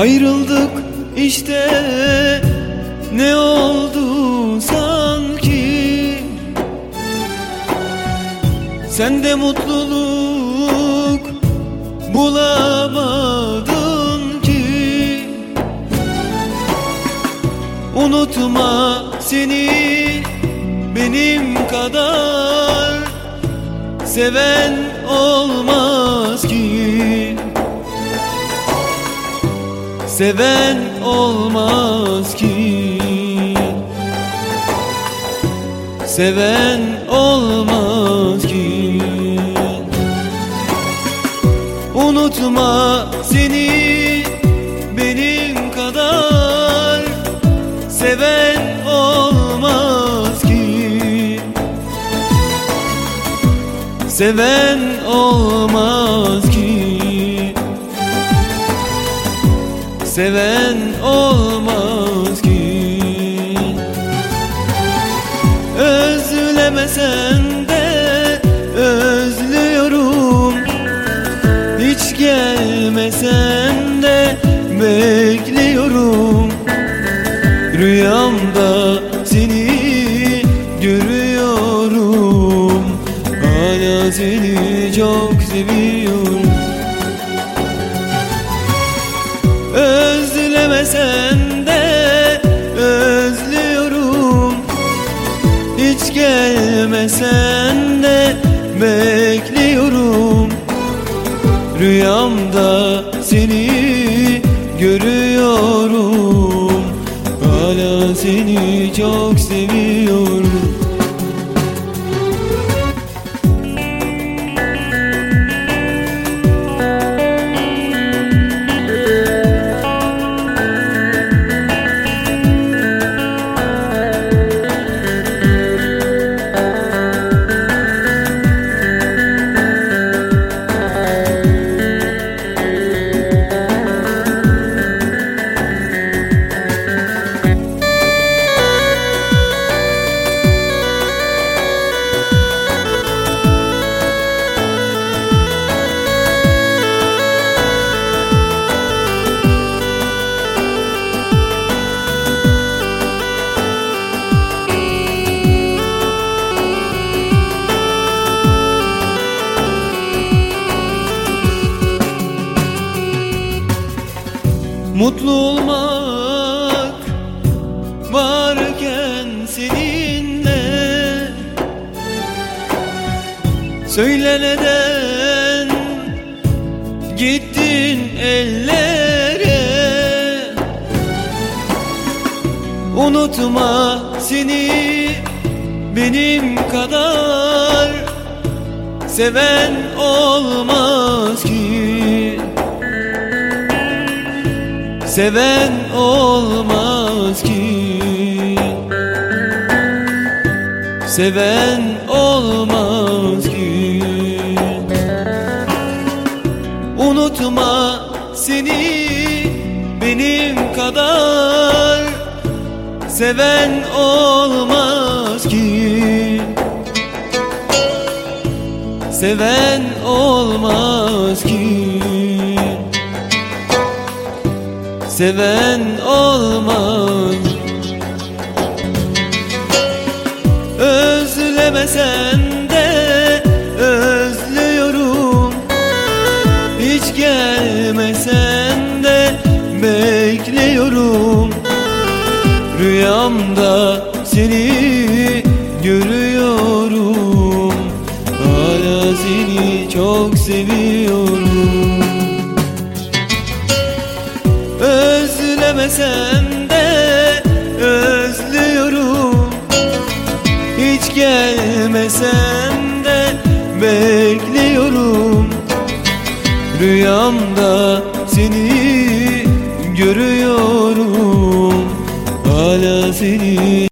Ayrıldık işte ne oldu sanki? Sen de mutluluk bulamadın ki. Unutma seni benim kadar Seven olmaz ki Seven olmaz ki. Seven olmaz ki. Unutma seni benim kadar. Seven olmaz ki. Seven olmaz Seven olmaz ki. Özlemesen de özlüyorum. Hiç gelmesen de bekliyorum. Rüyamda seni görüyorum. Hala seni çok seviyorum Rüyamda seni görüyorum. Hala seni çok seviyorum Mutlu olmak varken seninle. Söyle neden gittin ellere? Unutma seni benim kadar. Seven olmaz Seven olmaz ki. Seven olmaz ki. Unutma seni benim kadar. Seven olmaz ki. Seven olmaz ki Seven olmaz Özlemesen de özlüyorum. Hiç gelmesen de bekliyorum. Rüyamda seni görüyorum. Hala seni çok seviyorum Özlemesen de özlüyorum. Hiç gelmesen de bekliyorum. Rüyamda seni görüyorum. Hala seni